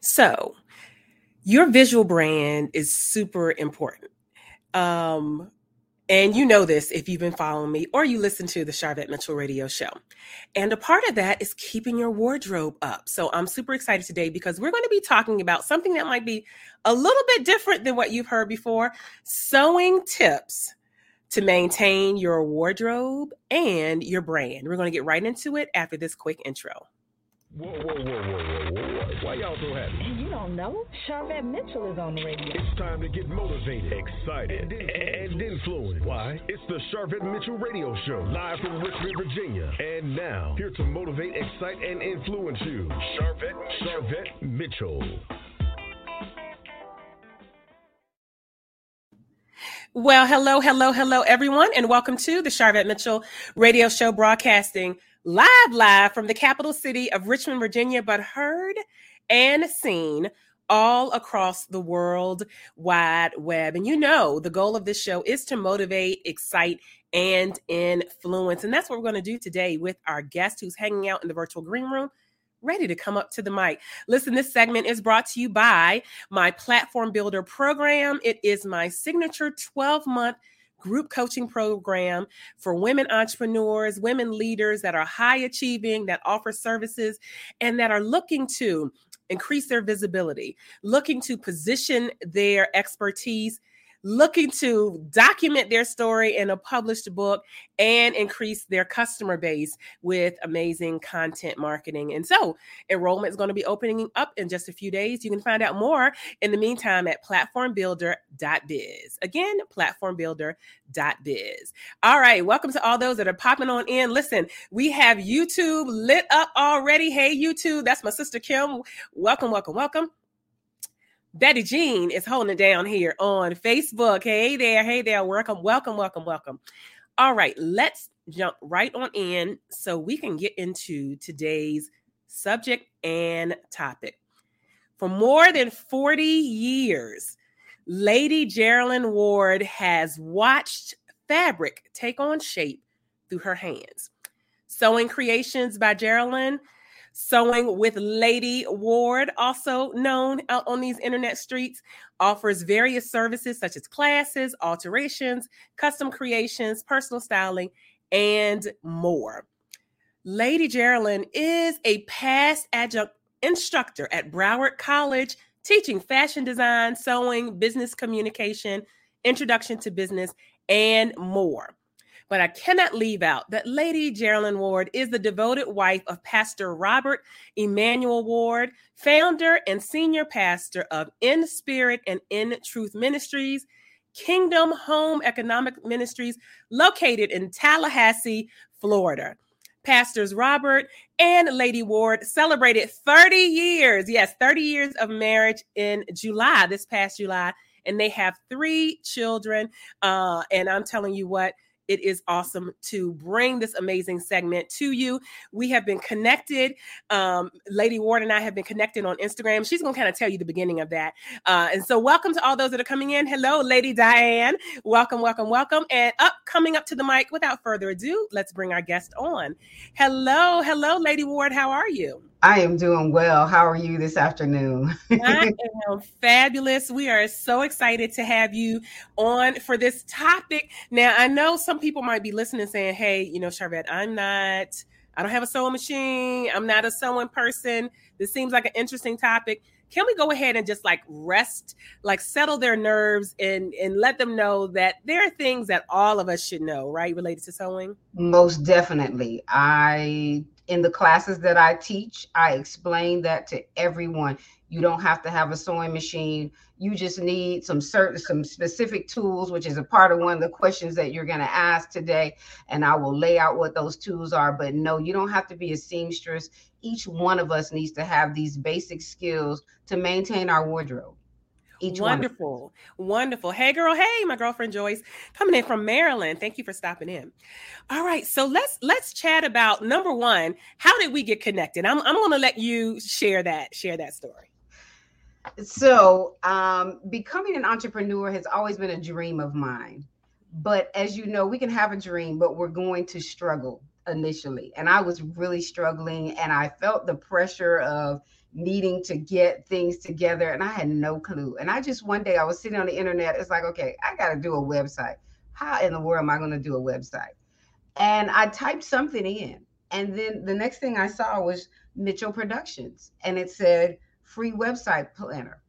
So, your visual brand is super important. Um, and you know this if you've been following me or you listen to the Sharvette Mitchell radio show. And a part of that is keeping your wardrobe up. So I'm super excited today because we're going to be talking about something that might be a little bit different than what you've heard before sewing tips to maintain your wardrobe and your brand. We're going to get right into it after this quick intro. Whoa, whoa, whoa. Why y'all so happy? You don't know. Sharvette Mitchell is on the radio. It's time to get motivated, excited, and influenced. Why? It's the Sharvette Mitchell Radio Show, live from Richmond, Virginia. And now, here to motivate, excite, and influence you, Sharvette, Mitchell. Sharvette Mitchell. Well, hello, hello, hello, everyone, and welcome to the Sharvette Mitchell Radio Show broadcasting live, live from the capital city of Richmond, Virginia, but heard and seen all across the world wide web. And you know, the goal of this show is to motivate, excite, and influence. And that's what we're going to do today with our guest who's hanging out in the virtual green room. Ready to come up to the mic. Listen, this segment is brought to you by my Platform Builder program. It is my signature 12 month group coaching program for women entrepreneurs, women leaders that are high achieving, that offer services, and that are looking to increase their visibility, looking to position their expertise looking to document their story in a published book and increase their customer base with amazing content marketing. And so, enrollment is going to be opening up in just a few days. You can find out more in the meantime at platformbuilder.biz. Again, platformbuilder.biz. All right, welcome to all those that are popping on in. Listen, we have YouTube lit up already. Hey, YouTube, that's my sister Kim. Welcome, welcome, welcome. Betty Jean is holding it down here on Facebook. Hey there, hey there. Welcome, welcome, welcome, welcome. All right, let's jump right on in so we can get into today's subject and topic. For more than 40 years, Lady Jerilyn Ward has watched fabric take on shape through her hands. Sewing Creations by Jerilyn Sewing with Lady Ward, also known out on these internet streets, offers various services such as classes, alterations, custom creations, personal styling, and more. Lady Jerilyn is a past adjunct instructor at Broward College, teaching fashion design, sewing, business communication, introduction to business, and more. But I cannot leave out that Lady Jerilyn Ward is the devoted wife of Pastor Robert Emmanuel Ward, founder and senior pastor of In Spirit and In Truth Ministries, Kingdom Home Economic Ministries, located in Tallahassee, Florida. Pastors Robert and Lady Ward celebrated 30 years, yes, 30 years of marriage in July, this past July, and they have three children. Uh, and I'm telling you what, it is awesome to bring this amazing segment to you. We have been connected. Um, Lady Ward and I have been connected on Instagram. She's going to kind of tell you the beginning of that. Uh, and so, welcome to all those that are coming in. Hello, Lady Diane. Welcome, welcome, welcome. And up, coming up to the mic, without further ado, let's bring our guest on. Hello, hello, Lady Ward. How are you? I am doing well. How are you this afternoon? I am fabulous. We are so excited to have you on for this topic. Now, I know some people might be listening saying, hey, you know, Sharvette, I'm not, I don't have a sewing machine. I'm not a sewing person. This seems like an interesting topic. Can we go ahead and just like rest, like settle their nerves and and let them know that there are things that all of us should know, right, related to sewing? Most definitely. I in the classes that I teach, I explain that to everyone. You don't have to have a sewing machine. You just need some certain some specific tools, which is a part of one of the questions that you're going to ask today. And I will lay out what those tools are. But no, you don't have to be a seamstress. Each one of us needs to have these basic skills to maintain our wardrobe. Each wonderful, wonderful. Hey, girl. Hey, my girlfriend Joyce, coming in from Maryland. Thank you for stopping in. All right, so let's let's chat about number one. How did we get connected? I'm I'm going to let you share that share that story. So, um, becoming an entrepreneur has always been a dream of mine. But as you know, we can have a dream, but we're going to struggle initially and I was really struggling and I felt the pressure of needing to get things together and I had no clue. And I just one day I was sitting on the internet, it's like, okay, I got to do a website. How in the world am I going to do a website? And I typed something in. And then the next thing I saw was Mitchell Productions and it said free website planner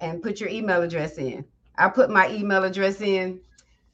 and put your email address in. I put my email address in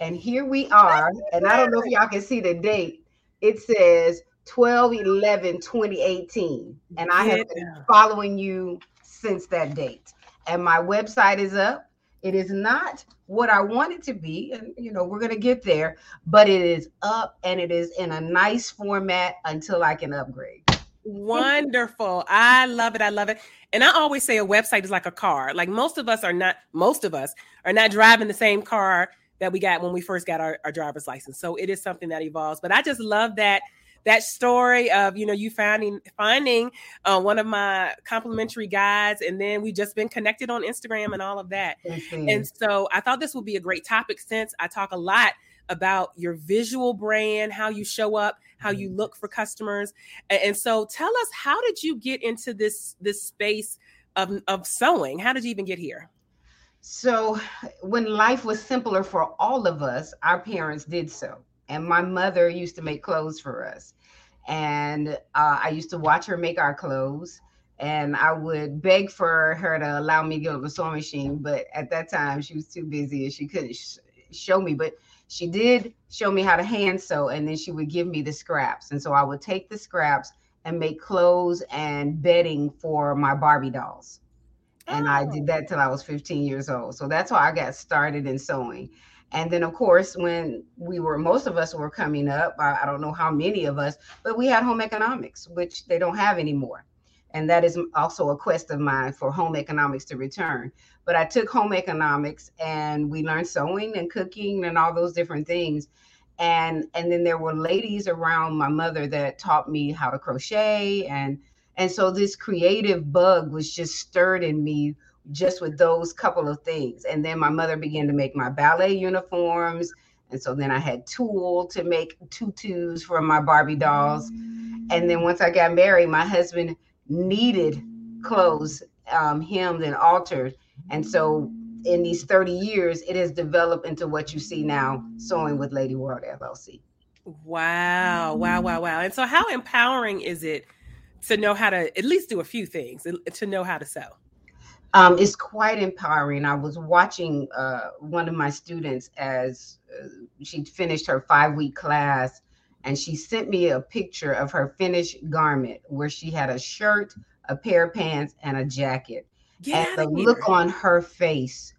and here we are. And I don't know if y'all can see the date. It says 12 11 2018 and i have been following you since that date. And my website is up. It is not what i want it to be and you know we're going to get there but it is up and it is in a nice format until i can upgrade. Wonderful. I love it. I love it. And i always say a website is like a car. Like most of us are not most of us are not driving the same car that we got when we first got our, our driver's license. So it is something that evolves. But i just love that that story of you know you finding finding uh, one of my complimentary guides and then we've just been connected on instagram and all of that. Mm-hmm. and so i thought this would be a great topic since i talk a lot about your visual brand how you show up how you look for customers. And, and so tell us how did you get into this this space of, of sewing? How did you even get here? So when life was simpler for all of us our parents did so and my mother used to make clothes for us. And uh, i used to watch her make our clothes. And i would beg for her to allow me to go to the sewing machine but at that time she was too busy and she couldn't sh- show me. But she did show me how to hand sew and then she would give me the scraps. And so i would take the scraps and make clothes and bedding for my barbie dolls. And i did oh. that till i was 15 years old. So that's how i got started in sewing and then, of course, when we were, most of us were coming up, I, I, don't know how many of us, but we had home economics, which they don't have anymore. And that is also a quest of mine for home economics to return. But I took home economics and we learned sewing and cooking and all those different things. And and then there were ladies around my mother that taught me how to crochet and and so this creative bug was just stirred in me just with those couple of things. And then my mother began to make my ballet uniforms. And so then I had tulle to make tutus for my Barbie dolls. And then once I got married, my husband needed clothes um, hemmed and altered. And so in these 30 years, it has developed into what you see now, sewing with Lady Ward LLC. Wow, wow, wow, wow. And so, how empowering is it to know how to at least do a few things, to know how to sew? Um, it's quite empowering. I was watching uh, one of my students as uh, she finished her five week class, and she sent me a picture of her finished garment where she had a shirt, a pair of pants, and a jacket. Get and the look on her face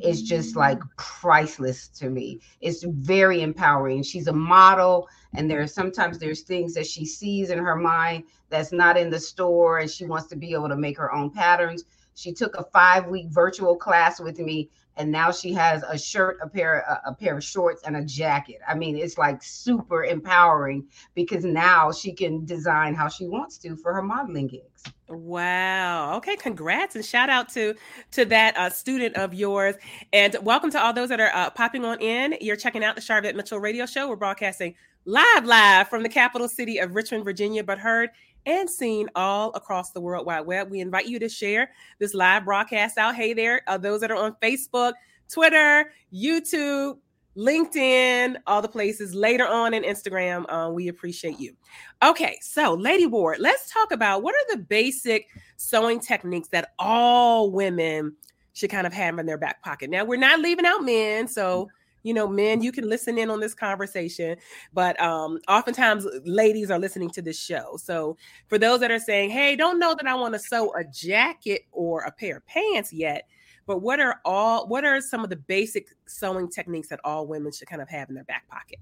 is just like priceless to me. It's very empowering. She's a model, and there are sometimes there's things that she sees in her mind that's not in the store, and she wants to be able to make her own patterns she took a five week virtual class with me, and now she has a shirt, a pair, a, a pair of shorts, and a jacket. I mean, it's like super empowering because now she can design how she wants to for her modeling gigs. Wow. Okay. Congrats and shout out to to that uh, student of yours. And welcome to all those that are uh, popping on in. You're checking out the Sharvette Mitchell Radio Show. We're broadcasting live, live from the capital city of Richmond, Virginia, but heard and seen all across the World Wide Web. We invite you to share this live broadcast out. Hey there, uh, those that are on Facebook, Twitter, YouTube, LinkedIn, all the places later on in Instagram. Uh, we appreciate you. Okay, so Lady Ward, let's talk about what are the basic sewing techniques that all women should kind of have in their back pocket. Now, we're not leaving out men, so you know, men, you can listen in on this conversation, but um, oftentimes ladies are listening to this show. So for those that are saying, hey, don't know that I want to sew a jacket or a pair of pants yet, but what are all what are some of the basic sewing techniques that all women should kind of have in their back pocket?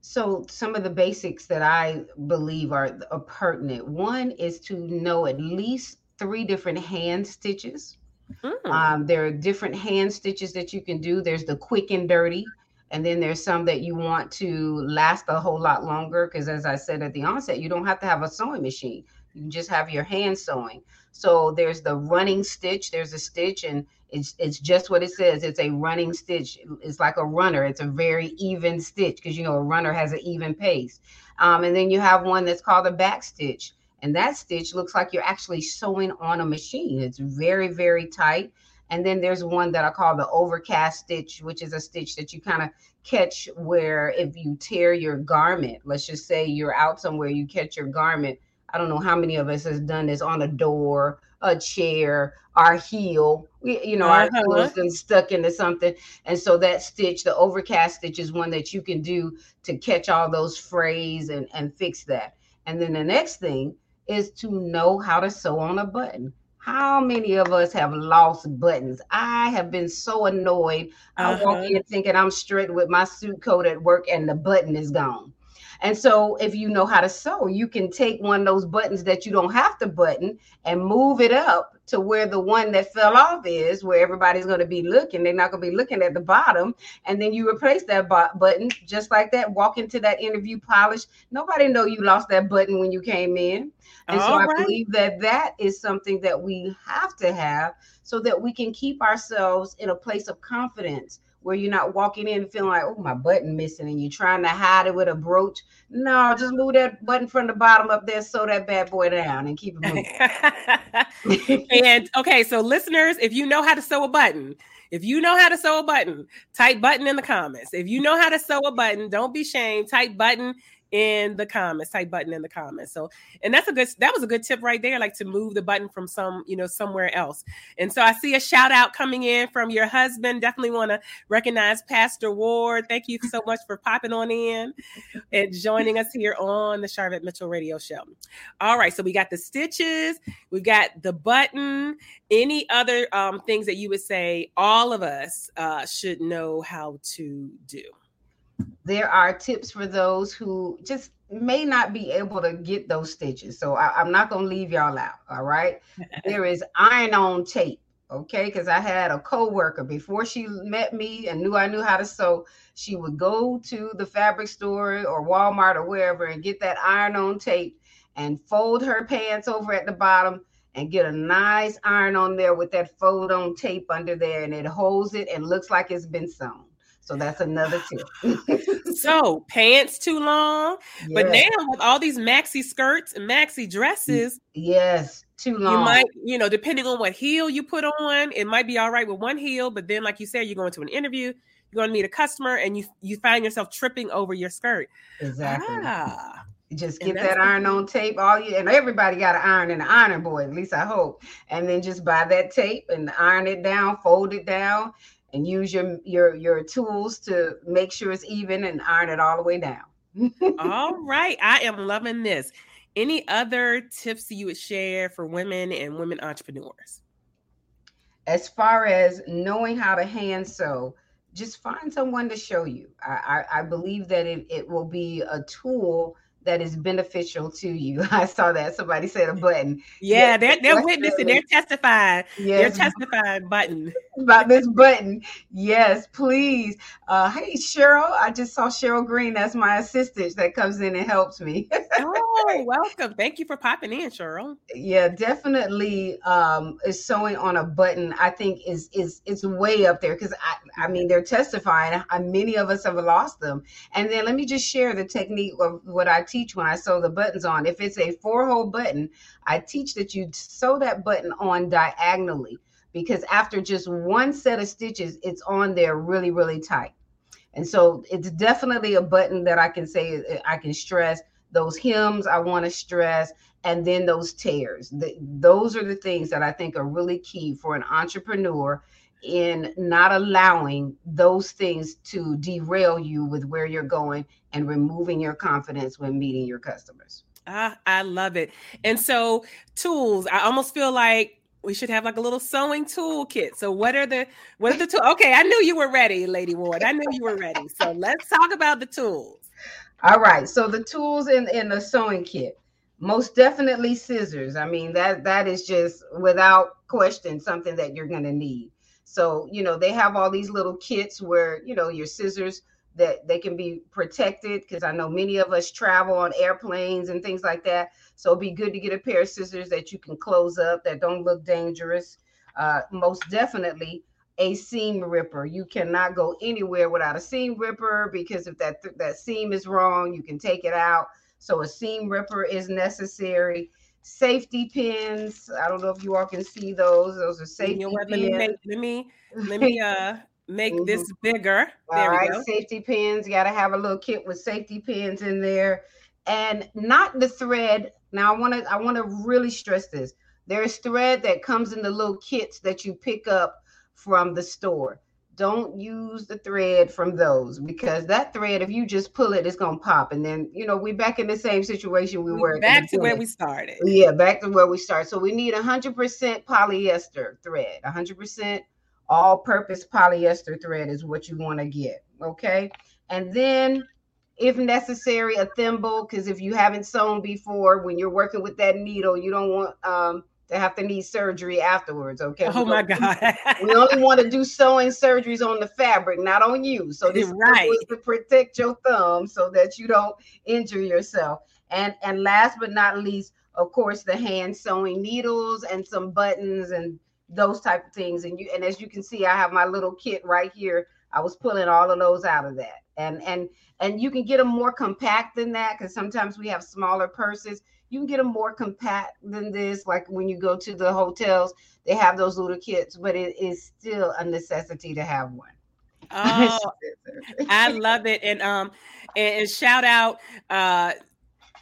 So some of the basics that I believe are, are pertinent. One is to know at least three different hand stitches Mm. Um, there are different hand stitches that you can do. There's the quick and dirty, and then there's some that you want to last a whole lot longer. Because as I said at the onset, you don't have to have a sewing machine. You just have your hand sewing. So there's the running stitch. There's a stitch, and It's it's just what it says. It's a running stitch. It's like a runner. It's a very even stitch because you know a runner has an even pace. Um, and then you have one that's called a back stitch, and that stitch looks like you're actually sewing on a machine. It's very very tight. And then there's one that I call the overcast stitch, which is a stitch that you kind of catch where if you tear your garment, let's just say you're out somewhere, you catch your garment. I don't know how many of us has done this on a door, a chair, our heel. We, you know, uh-huh. our heel has been stuck into something. And so that stitch, the overcast stitch, is one that you can do to catch all those frays and, and fix that. And then the next thing is to know how to sew on a button. How many of us have lost buttons? I have been so annoyed. Uh-huh. I walk uh-huh. in thinking I'm straight with my suit coat at work and the button is gone. And so, if you know how to sew, you can take one of those buttons that you don't have to button and move it up to where the one that fell off is, where everybody's going to be looking. They're not going to be looking at the bottom. And then you replace that button just like that. Walk into that interview polished. Nobody know you lost that button when you came in. And All so right. I believe that that is something that we have to have so that we can keep ourselves in a place of confidence where you're not walking in feeling like, oh, my button missing, and you're trying to hide it with a brooch. No, just move that button from the bottom up there, sew that bad boy down, and keep it moving. and okay, so listeners, if you know how to sew a button, if you know how to sew a button, type button in the comments. If you know how to sew a button, don't be shamed. Type button in the comments type button in the comments. So and that's a good that was a good tip right there like to move the button from some you know somewhere else. And so i see a shout out coming in from your husband. Definitely want to recognize pastor ward. Thank you so much for popping on in and joining us here on the Sharvette Mitchell radio show. All right so we got the stitches we got the button. Any other um, things that you would say all of us uh, should know how to do there are tips for those who just may not be able to get those stitches. So I, am not going to leave y'all out. All right. there is iron on tape. Okay. Because I had a co-worker before she met me and knew I knew how to sew. She would go to the fabric store or Walmart or wherever and get that iron on tape and fold her pants over at the bottom and get a nice iron on there with that fold on tape under there and it holds it and looks like it's been sewn. So that's another tip. so pants too long, yes. but now with all these maxi skirts and maxi dresses, yes, too long. You might, you know, depending on what heel you put on, it might be all right with one heel, but then, like you said, you're going to an interview, you're going to meet a customer, and you you find yourself tripping over your skirt. Exactly. Ah. Just get that iron on tape. All you and everybody got an iron and an iron board, at least I hope. And then just buy that tape and iron it down, fold it down, and use your your your tools to make sure it's even and iron it all the way down. all right, I am loving this. Any other tips you would share for women and women entrepreneurs? As far as knowing how to hand sew, just find someone to show you. I, I, I believe that it, it will be a tool that is beneficial to you. I saw that somebody said a button. Yeah, yes, they're, they're witnessing, they're testifying. Yes. They're testifying button. About this button. Yes, please. Uh, hey, Cheryl, I just saw Cheryl Green. That's my assistant that comes in and helps me. oh, welcome. Thank you for popping in, Cheryl. Yeah, definitely um, is sewing on a button, I think is is is way up there because I, I mean they're testifying. I, many of us have lost them. And then let me just share the technique of what I teach when I sew the buttons on. If it's a four hole button, I teach that you sew that button on diagonally because after just one set of stitches, it's on there really, really tight. And so it's definitely a button that I can say uh, I can stress those hymns I want to stress and then those tears. The, those are the things that I think are really key for an entrepreneur in not allowing those things to derail you with where you're going and removing your confidence when meeting your customers. Ah, I love it. And so, tools, I almost feel like we should have like a little sewing toolkit. So, what are the what are the tools? Okay, I knew you were ready, Lady Ward. I knew you were ready. So, let's talk about the tools. All right. So, the tools in in the sewing kit, most definitely scissors. I mean that that is just without question something that you're going to need. So, you know, they have all these little kits where, you know, your scissors that they can be protected because I know many of us travel on airplanes and things like that. So it'd be good to get a pair of scissors that you can close up that don't look dangerous. uh, most definitely a seam ripper. You cannot go anywhere without a seam ripper because if that that seam is wrong, you can take it out. So a seam ripper is necessary. Safety pins. I don't know if you all can see those. Those are safety You know what? pins. Let me make, let me let me uh make Mhm. this bigger. There All we right, go. safety pins. You got to have a little kit with safety pins in there, and not the thread. Now, I want to I want to really stress this. There's thread that comes in the little kits that you pick up from the store. Don't use the thread from those because that thread, if you just pull it, it's gonna pop, and then you know we're back in the same situation we We were. back to where we started. Yeah, back to where we start. So we need 100% polyester thread. 100% all-purpose polyester thread is what you want to get. Okay, and then if necessary, a thimble because if you haven't sewn before, when you're working with that needle, you don't want um, to have to need surgery afterwards. Okay. Oh my God. we only want to do sewing surgeries on the fabric, not on you. So this Right. is to protect your thumb so that you don't injure yourself. And and last but not least, of course, the hand sewing needles and some buttons and those type of things. And you and as you can see, I have my little kit right here. I was pulling all of those out of that. And and and you can get them more compact than that because sometimes we have smaller purses. You can get them more compact than this, like when you go to the hotels they have those little kits, but it is still a necessity to have one. Oh, I love it. And um and, and shout out uh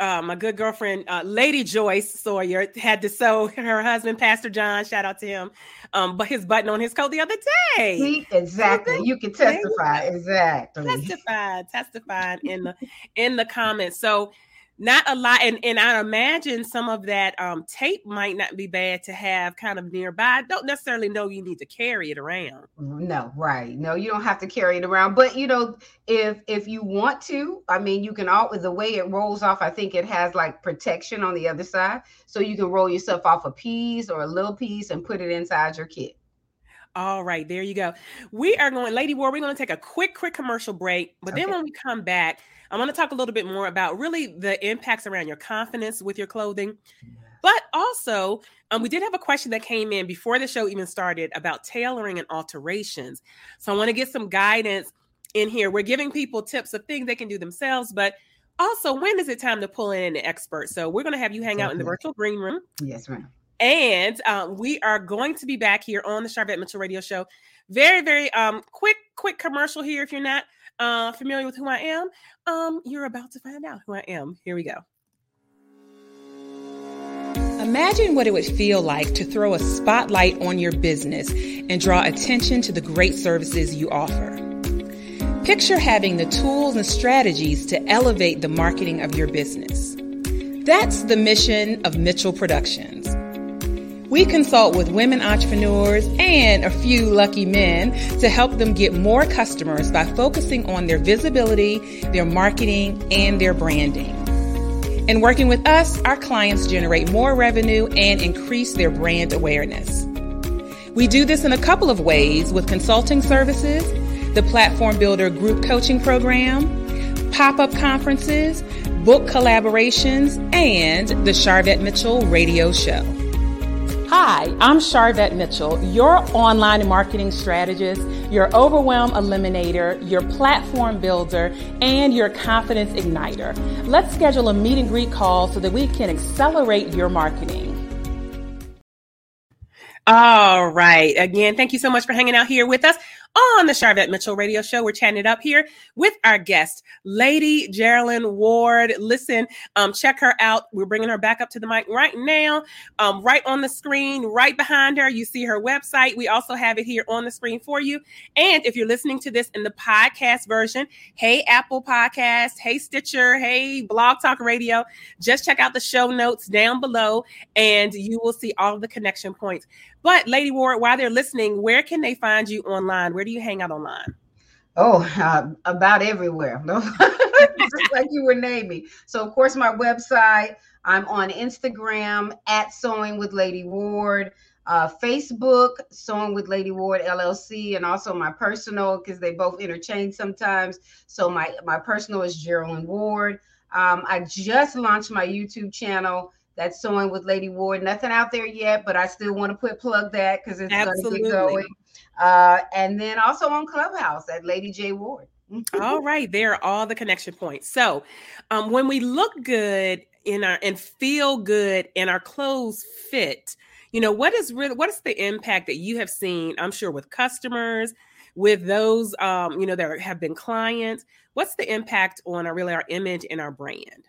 uh, my good girlfriend, uh, Lady Joyce Sawyer, had to sew her husband, Pastor John. Shout out to him. Um, but his button on his coat the other day. See, exactly. You can testify. Exactly. testified, testified in the in the comments. So not a lot, and and I imagine some of that um tape might not be bad to have kind of nearby. Don't necessarily know you need to carry it around. No, right. No, you don't have to carry it around. But you know, if if you want to, I mean, you can all the way it rolls off. I think it has like protection on the other side, so you can roll yourself off a piece or a little piece and put it inside your kit. All right, there you go. We are going, Lady Ward, we're going to take a quick, quick commercial break. But then when we come back, I'm going to talk a little bit more about really the impacts around your confidence with your clothing. But also, um, we did have a question that came in before the show even started about tailoring and alterations. So I want to get some guidance in here. We're giving people tips of things they can do themselves, but also when is it time to pull in an expert? So we're going to have you hang out in the virtual green room. Yes, ma'am. And um, we are going to be back here on the Sharvette Mitchell Radio Show. Very, very um, quick, quick commercial here. If you're not uh, familiar with who I am, um, you're about to find out who I am. Here we go. Imagine what it would feel like to throw a spotlight on your business and draw attention to the great services you offer. Picture having the tools and strategies to elevate the marketing of your business. That's the mission of Mitchell Productions. We consult with women entrepreneurs and a few lucky men to help them get more customers by focusing on their visibility, their marketing, and their branding. And working with us, our clients generate more revenue and increase their brand awareness. We do this in a couple of ways with consulting services, the Platform Builder Group Coaching Program, pop up conferences, book collaborations, and the Sharvette Mitchell Radio Show. Hi, I'm Sharvette Mitchell, your online marketing strategist, your overwhelm eliminator, your platform builder, and your confidence igniter. Let's schedule a meet and greet call so that we can accelerate your marketing. All right. Again, thank you so much for hanging out here with us on the Sharvette Mitchell Radio Show. We're chatting it up here with our guest, Lady Jerilyn Ward. Listen, um, check her out. We're bringing her back up to the mic right now. Um, right on the screen, right behind her, you see her website. We also have it here on the screen for you. And if you're listening to this in the podcast version, hey Apple Podcast, hey Stitcher, hey Blog Talk Radio, just check out the show notes down below, and you will see all the connection points. But Lady Ward, while they're listening, where can they find you online? Where do you hang out online? Oh, uh, about everywhere. Just like you were naming. So, of course, my website. I'm on Instagram at Sewing with Lady Ward, uh, Facebook Sewing with Lady Ward LLC, and also my personal because they both interchange sometimes. So my my personal is Jerilyn Ward. Um, I just launched my YouTube channel That's sewing with Lady Ward. Nothing out there yet, but I still want to put plug that because it's going to get going. Uh, and then also on Clubhouse at Lady J Ward. all right, there are all the connection points. So, um, when we look good in our and feel good and our clothes fit, you know, what is really what is the impact that you have seen? I'm sure with customers, with those, um, you know, that have been clients. What's the impact on our really our image and our brand?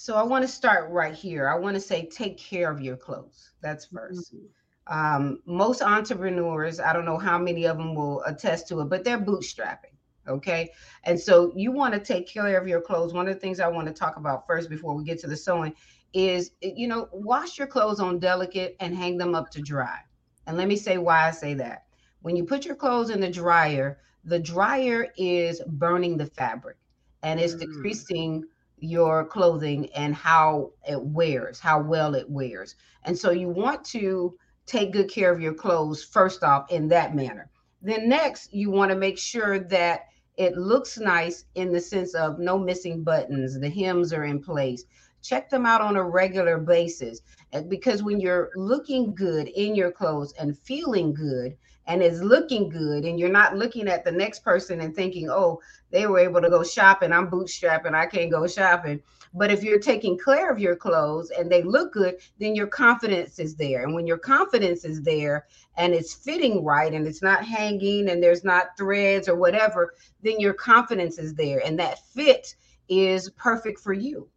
So I want to start right here. I want to say take care of your clothes. That's 1st mm-hmm. Um, most entrepreneurs, I don't know how many of them will attest to it, but they're bootstrapping. Okay. And so you want to take care of your clothes. One of the things I want to talk about first before we get to the sewing is, you know, wash your clothes on delicate and hang them up to dry. And let me say why I say that. When you put your clothes in the dryer, the dryer is burning the fabric and it's mm. decreasing your clothing and how it wears, how well it wears. And so you want to take good care of your clothes first off in that manner. Then next, you want to make sure that it looks nice in the sense of no missing buttons, the hems are in place. Check them out on a regular basis because when you're looking good in your clothes and feeling good, and is looking good and you're not looking at the next person and thinking oh they were able to go shopping. I'm bootstrapping. I can't go shopping. But if you're taking care of your clothes and they look good then your confidence is there. And when your confidence is there and it's fitting right and it's not hanging and there's not threads or whatever then your confidence is there. And that fit is perfect for you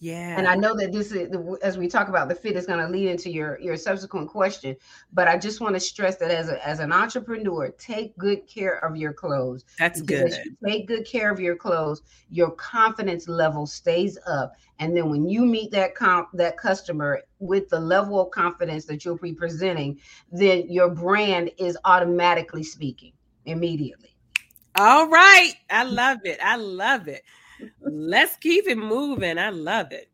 yeah. And I know that this is as we talk about the fit is going to lead into your your subsequent question, but I just want to stress that as a, as an entrepreneur, take good care of your clothes. That's good. take good care of your clothes, your confidence level stays up, and then when you meet that comp that customer with the level of confidence that you'll be presenting, then your brand is automatically speaking immediately. All right. I love it. I love it. Let's keep it moving. I love it.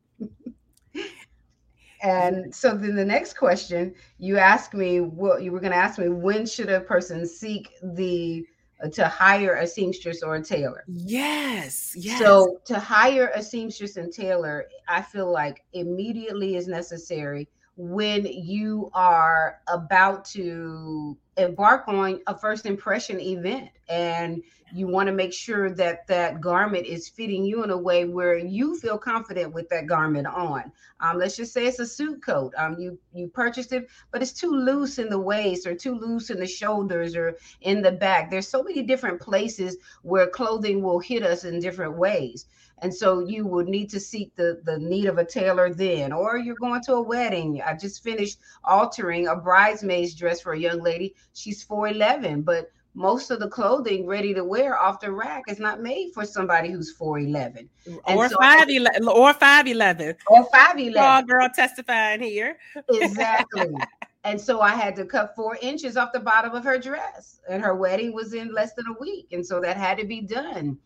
And so then the next question you asked me, what you were going to ask me, when should a person seek the uh, to hire a seamstress or a tailor? Yes, yes. So to hire a seamstress and tailor, I feel like immediately is necessary when you are about to embark on a first impression event and you want to make sure that that garment is fitting you in a way where you feel confident with that garment on. Um, let's just say it's a suit coat. Um, you you purchased it but it's too loose in the waist or too loose in the shoulders or in the back. There's so many different places where clothing will hit us in different ways. And so you would need to seek the the need of a tailor then or you're going to a wedding. I just finished altering a bridesmaid's dress for a young lady she's 411 but most of the clothing ready to wear off the rack is not made for somebody who's 411 or so, 511 or 511 or 511 oh, girl testifying here. Exactly. And so i had to cut four inches off the bottom of her dress and her wedding was in less than a week and so that had to be done.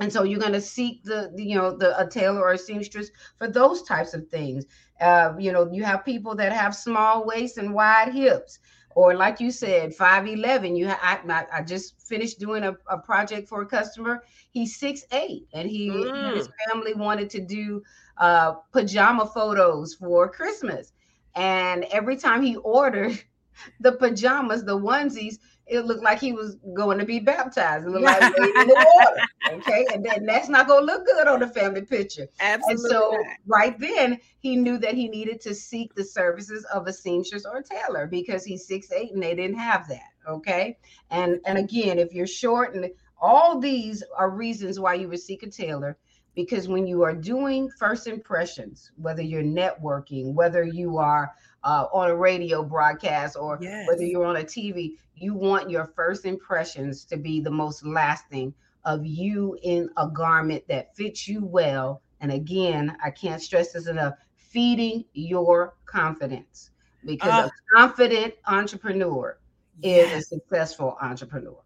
And so you're going to seek the, the, you know the a tailor or a seamstress for those types of things. Uh, you know you have people that have small waists and wide hips or like you said 511 you ha- I, I just finished doing a, a project for a customer he's six eight and he mm. and his family wanted to do uh, pajama photos for christmas and every time he ordered the pajamas the onesies it looked like he was going to be baptized. Like in the water. Okay. And then that's not going to look good on the family picture. Absolutely. And so not. right then he knew that he needed to seek the services of a seamstress or a tailor because he's six eight and they didn't have that. Okay. And and again, if you're short and all these are reasons why you would seek a tailor because when you are doing first impressions, whether you're networking, whether you are uh, on a radio broadcast or yes. whether you're on a TV, you want your first impressions to be the most lasting of you in a garment that fits you well. And again, I can't stress this enough feeding your confidence because uh, a confident entrepreneur yes. is a successful entrepreneur.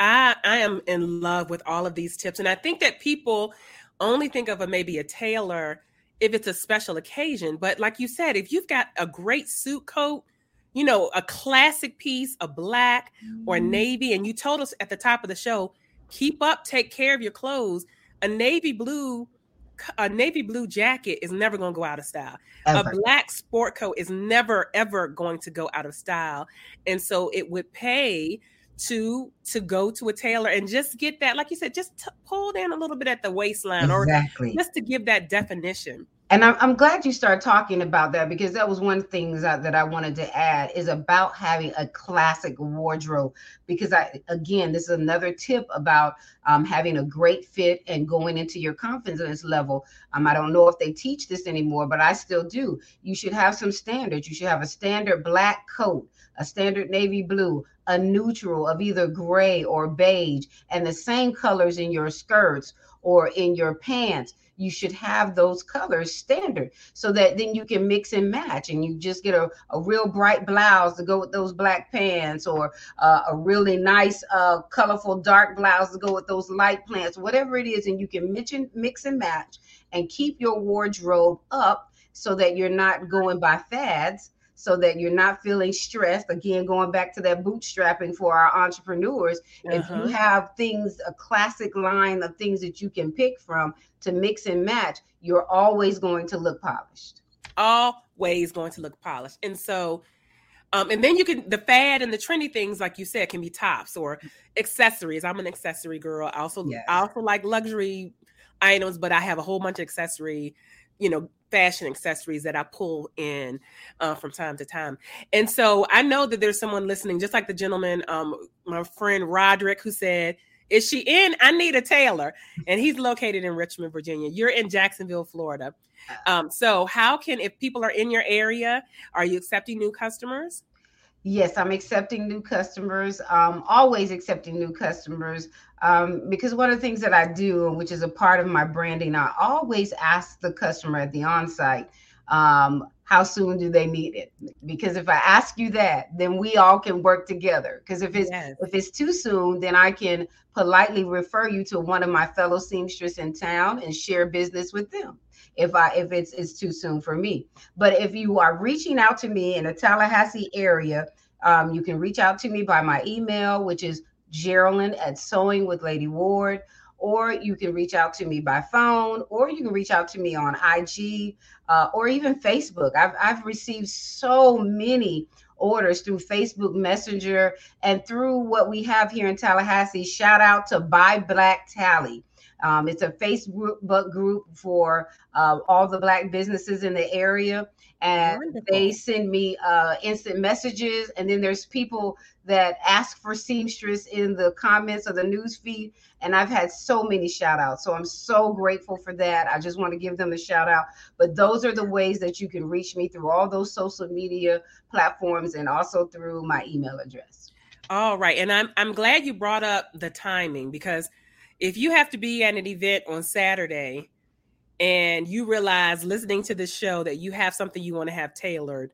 I, I am in love with all of these tips. And I think that people only think of a maybe a tailor if it's a special occasion. But like you said, if you've got a great suit coat, you know, a classic piece, a black or mm-hmm. navy, and you told us at the top of the show, keep up, take care of your clothes. A navy blue a navy blue jacket is never going to go out of style. Ever. A black sport coat is never ever going to go out of style. And so it would pay to to go to a tailor and just get that like you said just t- pull in a little bit at the waistline exactly. or just to give that definition and I'm, I'm glad you started talking about that because that was one thing that, that I wanted to add is about having a classic wardrobe. Because I, again, this is another tip about um, having a great fit and going into your confidence level. Um, I don't know if they teach this anymore, but I still do. You should have some standards. You should have a standard black coat, a standard navy blue, a neutral of either gray or beige, and the same colors in your skirts or in your pants you should have those colors standard so that then you can mix and match and you just get a, a real bright blouse to go with those black pants or uh, a really nice uh, colorful dark blouse to go with those light pants whatever it is and you can mix and, mix and match and keep your wardrobe up so that you're not going by fads so that you're not feeling stressed. Again, going back to that bootstrapping for our entrepreneurs, uh-huh. if you uh-huh. have things, a classic line of things that you can pick from to mix and match, you're always going to look polished. Always going to look polished. And so, um, and then you can the fad and the trendy things, like you said, can be tops or accessories. I'm an accessory girl. I also yes. I also like luxury items, but I have a whole bunch of accessory, you know, fashion accessories that I pull in uh, from time to time. And so I know that there's someone listening, just like the gentleman, um, my friend Roderick, who said, Is she in? I need a tailor. And he's located in Richmond, Virginia. You're in Jacksonville, Florida. Um, so, how can, if people are in your area, are you accepting new customers? Yes, I'm accepting new customers. Um, always accepting new customers um, because one of the things that I do, which is a part of my branding, I always ask the customer at the onsite, um, how soon do they need it? Because if I ask you that, then we all can work together. Because if it's yes. if it's too soon, then I can politely refer you to one of my fellow seamstress in town and share business with them if I if it's it's too soon for me. But if you are reaching out to me in the Tallahassee area, um, you can reach out to me by my email, which is Jerilyn at Sewing with Lady Ward, or you can reach out to me by phone, or you can reach out to me on IG uh, or even Facebook. I've I've received so many orders through Facebook Messenger and through what we have here in Tallahassee. Shout out to Buy Black Tally. Um, it's a Facebook group for uh, all the Black businesses in the area. And Wonderful. they send me uh, instant messages. And then there's people that ask for seamstress in the comments of the news feed. And I've had so many shout outs. So I'm so grateful for that. I just want to give them a shout out. But those are the ways that you can reach me through all those social media platforms and also through my email address. All right. And I'm I'm glad you brought up the timing because if you have to be at an event on Saturday and you realize listening to the show that you have something you want to have tailored,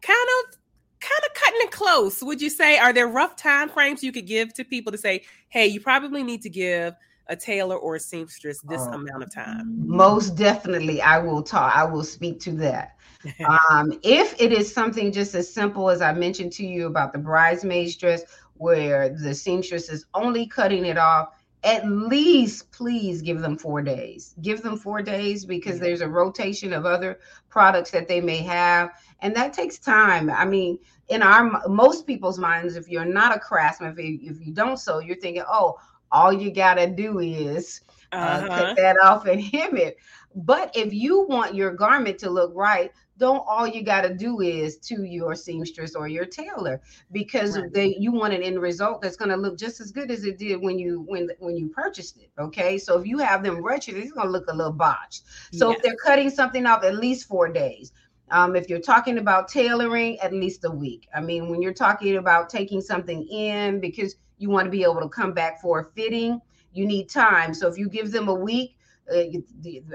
kind of kind of cutting it close, would you say? Are there rough time frames you could give to people to say, hey, you probably need to give a tailor or a seamstress this uh, amount of time? Most definitely, I will talk. I will speak to that. um, if it is something just as simple as I mentioned to you about the bridesmaid's dress, where the seamstress is only cutting it off at least please give them four days give them four days because yeah. there's a rotation of other products that they may have and that takes time i mean in our most people's minds if you're not a craftsman if you, if you don't sew you're thinking oh all you gotta do is uh, uh-huh. cut that off and hem it but if you want your garment to look right don't all you got to do is to your seamstress or your tailor because right. they you want an end result that's going to look just as good as it did when you when when you purchased it okay so if you have them wretched it's going to look a little botched so yes. if they're cutting something off at least four days um, if you're talking about tailoring at least a week i mean when you're talking about taking something in because you want to be able to come back for a fitting you need time so if you give them a week uh,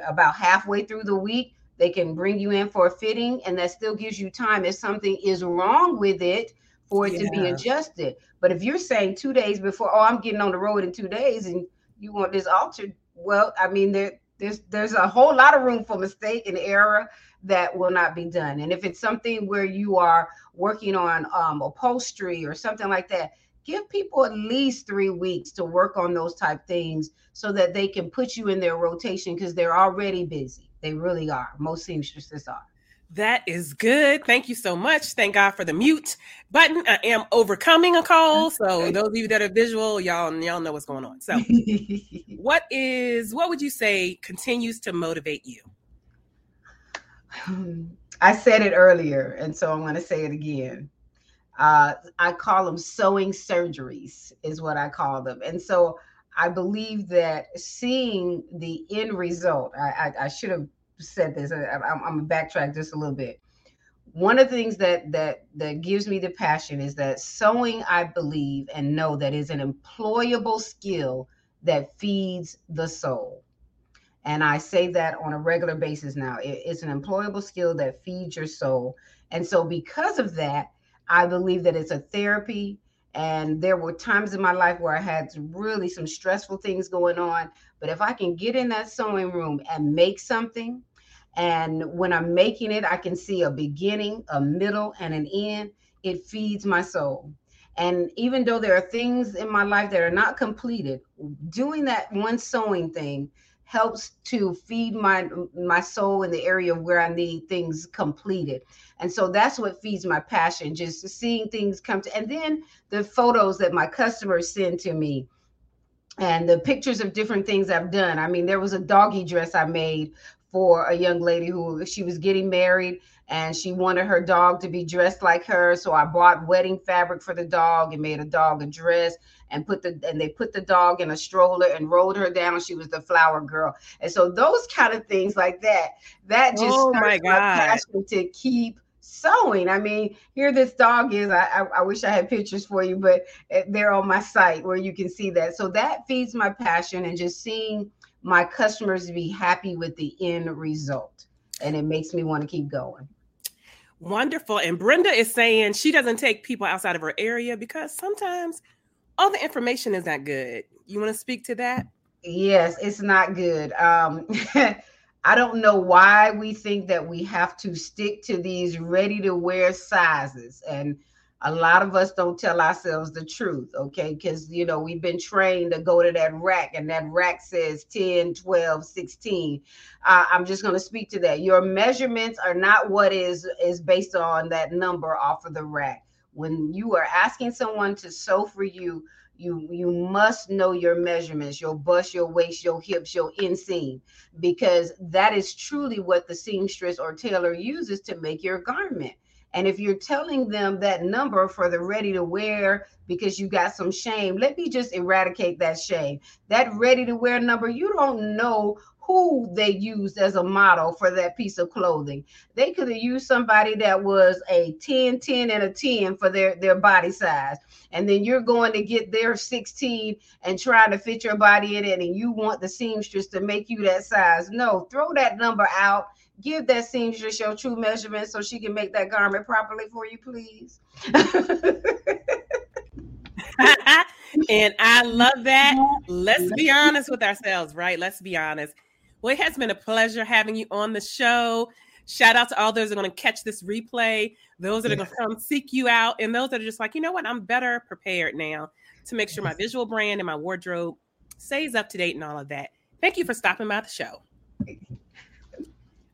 about halfway through the week they can bring you in for a fitting, and that still gives you time if something is wrong with it for it yeah. to be adjusted. But if you're saying two days before, oh, I'm getting on the road in two days, and you want this altered, well, I mean, there, there's there's a whole lot of room for mistake and error that will not be done. And if it's something where you are working on um, upholstery or something like that, give people at least three weeks to work on those type things so that they can put you in their rotation because they're already busy. They really are. Most seamstresses are. That is good. Thank you so much. Thank God for the mute button. I am overcoming a call. So those of you that are visual, y'all y'all know what's going on. So what is what would you say continues to motivate you? I said it earlier, and so I'm going to say it again. Uh, I call them sewing surgeries, is what I call them. And so I believe that seeing the end result, I, I, I should have said this. I, I'm, I'm gonna backtrack just a little bit. One of the things that that that gives me the passion is that sewing. I believe and know that is an employable skill that feeds the soul. And I say that on a regular basis now. It, it's an employable skill that feeds your soul. And so, because of that, I believe that it's a therapy. And there were times in my life where I had really some stressful things going on. But if I can get in that sewing room and make something, and when I'm making it, I can see a beginning, a middle, and an end, it feeds my soul. And even though there are things in my life that are not completed, doing that one sewing thing helps to feed my my soul in the area where I need things completed. And so that's what feeds my passion, just seeing things come to and then the photos that my customers send to me and the pictures of different things I've done. I mean, there was a doggy dress I made for a young lady who she was getting married and she wanted her dog to be dressed like her. So I bought wedding fabric for the dog and made a dog a dress and put the and they put the dog in a stroller and rolled her down. She was the flower girl. And so those kind of things like that, that just oh my God. passion to keep sewing. I mean, here this dog is. I, I, I wish I had pictures for you, but eh, they're on my site where you can see that. So that feeds my passion and just seeing my customers be happy with the end result. And it makes me want to keep going. Wonderful. And Brenda is saying she doesn't take people outside of her area because sometimes all the information is not good. You want to speak to that? Yes, it's not good. Um, I don't know why we think that we have to stick to these ready to wear sizes. And a lot of us don't tell ourselves the truth, okay? Because, you know, we've been trained to go to that rack and that rack says 10, 12, 16. Uh, I'm just going to speak to that. Your measurements are not what is is based on that number off of the rack when you are asking someone to sew for you you you must know your measurements your bust your waist your hips your inseam because that is truly what the seamstress or tailor uses to make your garment and if you're telling them that number for the ready to wear because you got some shame, let me just eradicate that shame. That ready to wear number, you don't know who they used as a model for that piece of clothing. They could have used somebody that was a 10, 10, and a 10 for their, their body size. And then you're going to get their 16 and trying to fit your body in it, and you want the seamstress to make you that size. No, throw that number out. Give that seamstress your true measurement so she can make that garment properly for you, please. and I love that. Let's be honest with ourselves, right? Let's be honest. Well, it has been a pleasure having you on the show. Shout out to all those that are going to catch this replay, those that are going to come seek you out, and those that are just like, you know what, I'm better prepared now to make sure my visual brand and my wardrobe stays up to date and all of that. Thank you for stopping by the show.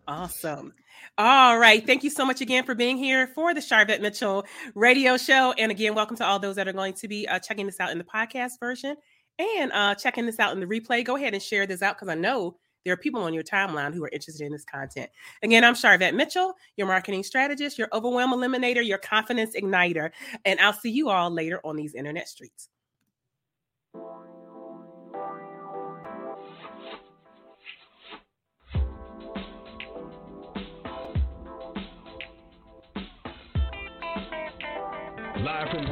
Awesome. All right. Thank you so much again for being here for the Sharvette Mitchell radio show. And again, welcome to all those that are going to be uh, checking this out in the podcast version and uh, checking this out in the replay. Go ahead and share this out because I know there are people on your timeline who are interested in this content. Again, I'm Sharvette Mitchell, your marketing strategist, your overwhelm eliminator, your confidence igniter, and I'll see you all later on these internet streets. Live from